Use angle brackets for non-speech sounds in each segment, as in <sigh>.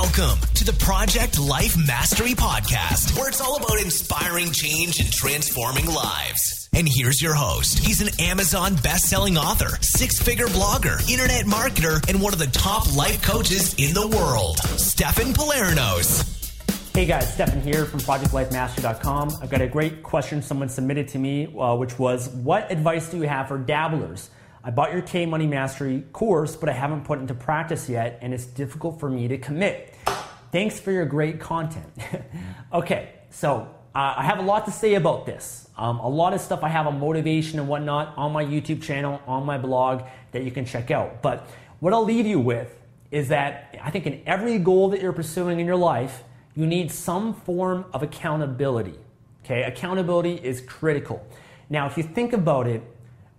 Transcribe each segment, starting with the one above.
Welcome to the Project Life Mastery Podcast, where it's all about inspiring change and transforming lives. And here's your host. He's an Amazon best-selling author, six-figure blogger, internet marketer, and one of the top life coaches in the world, Stefan Palernos. Hey guys, Stefan here from ProjectLifeMastery.com. I've got a great question someone submitted to me, uh, which was, what advice do you have for dabblers? I bought your K Money Mastery course, but I haven't put into practice yet, and it's difficult for me to commit. Thanks for your great content. <laughs> okay, so uh, I have a lot to say about this. Um, a lot of stuff I have on motivation and whatnot on my YouTube channel, on my blog that you can check out. But what I'll leave you with is that I think in every goal that you're pursuing in your life, you need some form of accountability. Okay, accountability is critical. Now, if you think about it,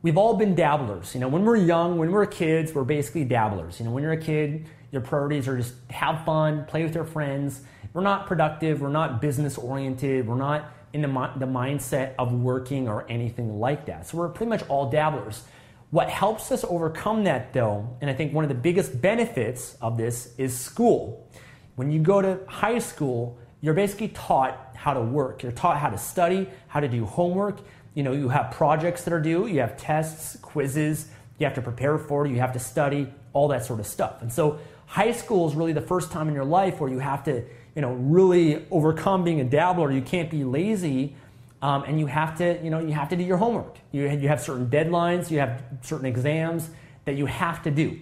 we've all been dabblers. You know, when we're young, when we're kids, we're basically dabblers. You know, when you're a kid, your priorities are just have fun, play with your friends. We're not productive, we're not business oriented, we're not in the, the mindset of working or anything like that. So we're pretty much all dabblers. What helps us overcome that though, and I think one of the biggest benefits of this is school. When you go to high school, you're basically taught how to work. You're taught how to study, how to do homework you know, you have projects that are due, you have tests, quizzes, you have to prepare for, you have to study, all that sort of stuff. And so high school is really the first time in your life where you have to, you know, really overcome being a dabbler. You can't be lazy. Um, and you have to, you know, you have to do your homework. You, you have certain deadlines, you have certain exams that you have to do.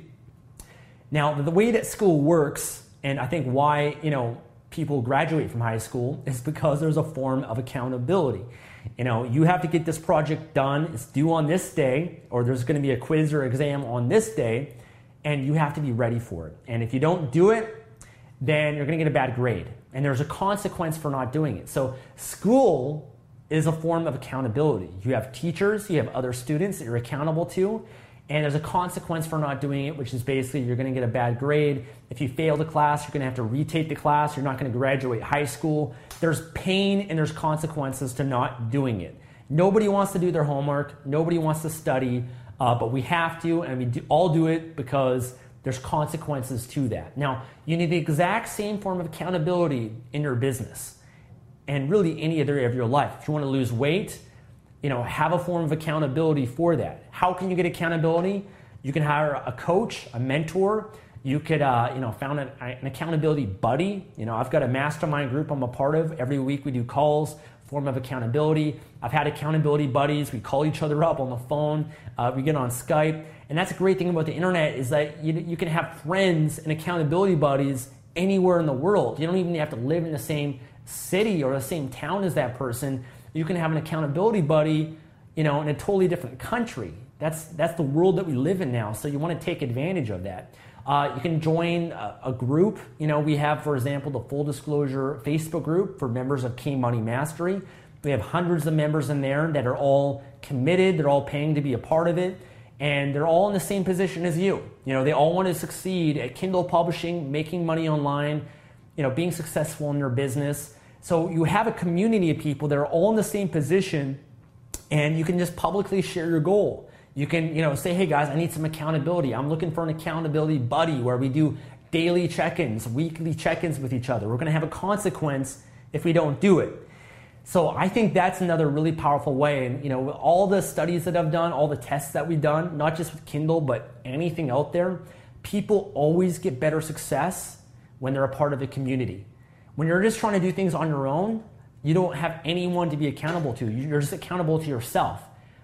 Now, the way that school works, and I think why, you know, people graduate from high school is because there's a form of accountability you know, you have to get this project done. It's due on this day, or there's going to be a quiz or exam on this day, and you have to be ready for it. And if you don't do it, then you're going to get a bad grade. And there's a consequence for not doing it. So, school is a form of accountability. You have teachers, you have other students that you're accountable to, and there's a consequence for not doing it, which is basically you're going to get a bad grade. If you fail the class, you're going to have to retake the class. You're not going to graduate high school. There's pain and there's consequences to not doing it. Nobody wants to do their homework. Nobody wants to study, uh, but we have to, and we do, all do it because there's consequences to that. Now, you need the exact same form of accountability in your business and really any other area of your life. If you want to lose weight, you know, have a form of accountability for that. How can you get accountability? You can hire a coach, a mentor. You could, uh, you know, found an, an, accountability buddy. You know, I've got a mastermind group I'm a part of. Every week we do calls, form of accountability. I've had accountability buddies. We call each other up on the phone. Uh, we get on Skype, and that's a great thing about the internet is that you, you can have friends and accountability buddies anywhere in the world. You don't even have to live in the same city or the same town as that person you can have an accountability buddy, you know, in a totally different country. That's, that's the world that we live in now. So you want to take advantage of that. Uh, you can join a, a, group. You know, we have, for example, the full disclosure Facebook group for members of K Money Mastery. We have hundreds of members in there that are all committed. They're all paying to be a part of it. And they're all in the same position as you. You know, they all want to succeed at Kindle publishing, making money online, you know, being successful in their business. So you have a community of people that are all in the same position and you can just publicly share your goal. You can, you know, say, "Hey guys, I need some accountability. I'm looking for an accountability buddy where we do daily check-ins, weekly check-ins with each other. We're going to have a consequence if we don't do it." So I think that's another really powerful way. And you know, all the studies that I've done, all the tests that we've done, not just with Kindle, but anything out there, people always get better success when they're a part of a community. When you're just trying to do things on your own, you don't have anyone to be accountable to. You're just accountable to yourself.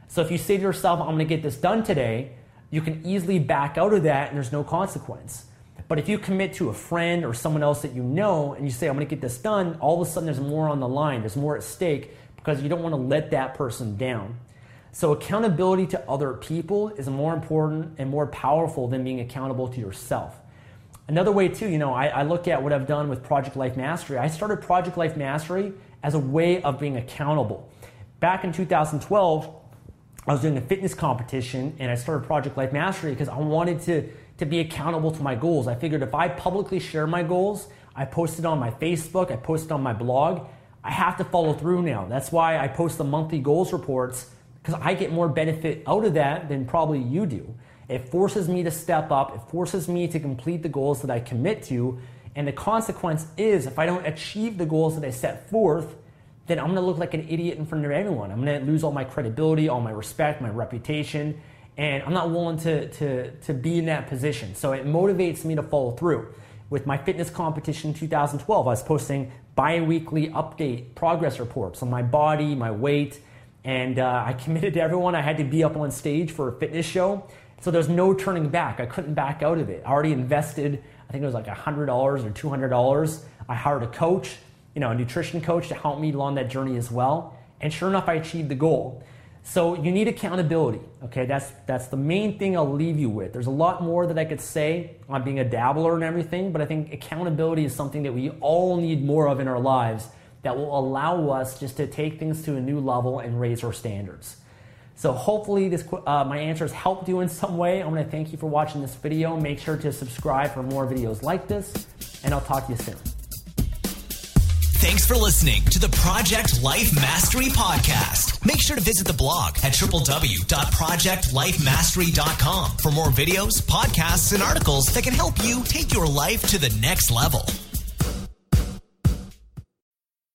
So if you say to yourself, I'm gonna get this done today, you can easily back out of that and there's no consequence. But if you commit to a friend or someone else that you know and you say, I'm gonna get this done, all of a sudden there's more on the line, there's more at stake because you don't wanna let that person down. So accountability to other people is more important and more powerful than being accountable to yourself. Another way too, you know, I, I, look at what I've done with Project Life Mastery. I started Project Life Mastery as a way of being accountable. Back in 2012, I was doing a fitness competition and I started Project Life Mastery because I wanted to, to be accountable to my goals. I figured if I publicly share my goals, I posted on my Facebook, I posted on my blog, I have to follow through now. That's why I post the monthly goals reports because I get more benefit out of that than probably you do. It forces me to step up, it forces me to complete the goals that I commit to. And the consequence is if I don't achieve the goals that I set forth, then I'm gonna look like an idiot in front of everyone. I'm gonna lose all my credibility, all my respect, my reputation, and I'm not willing to, to, to be in that position. So it motivates me to follow through. With my fitness competition in 2012, I was posting bi weekly update progress reports on my body, my weight, and uh, I committed to everyone I had to be up on stage for a fitness show. So there's no turning back. I couldn't back out of it. I already invested, think it was like $100 or $200. I hired a coach you know, a nutrition coach to help me along that journey as well. And sure enough, I achieved the goal. So you need accountability. Okay, that's that's the main thing I'll leave you with. There's a lot more that I could say on being a dabbler and everything, but I think accountability is something that we all need more of in our lives that will allow us just to take things to a new level and raise our standards. So hopefully this uh, my answers helped you in some way. I want to thank you for watching this video. Make sure to subscribe for more videos like this, and I'll talk to you soon. Thanks for listening to the Project Life Mastery Podcast. Make sure to visit the blog at www.projectlifemastery.com for more videos, podcasts, and articles that can help you take your life to the next level.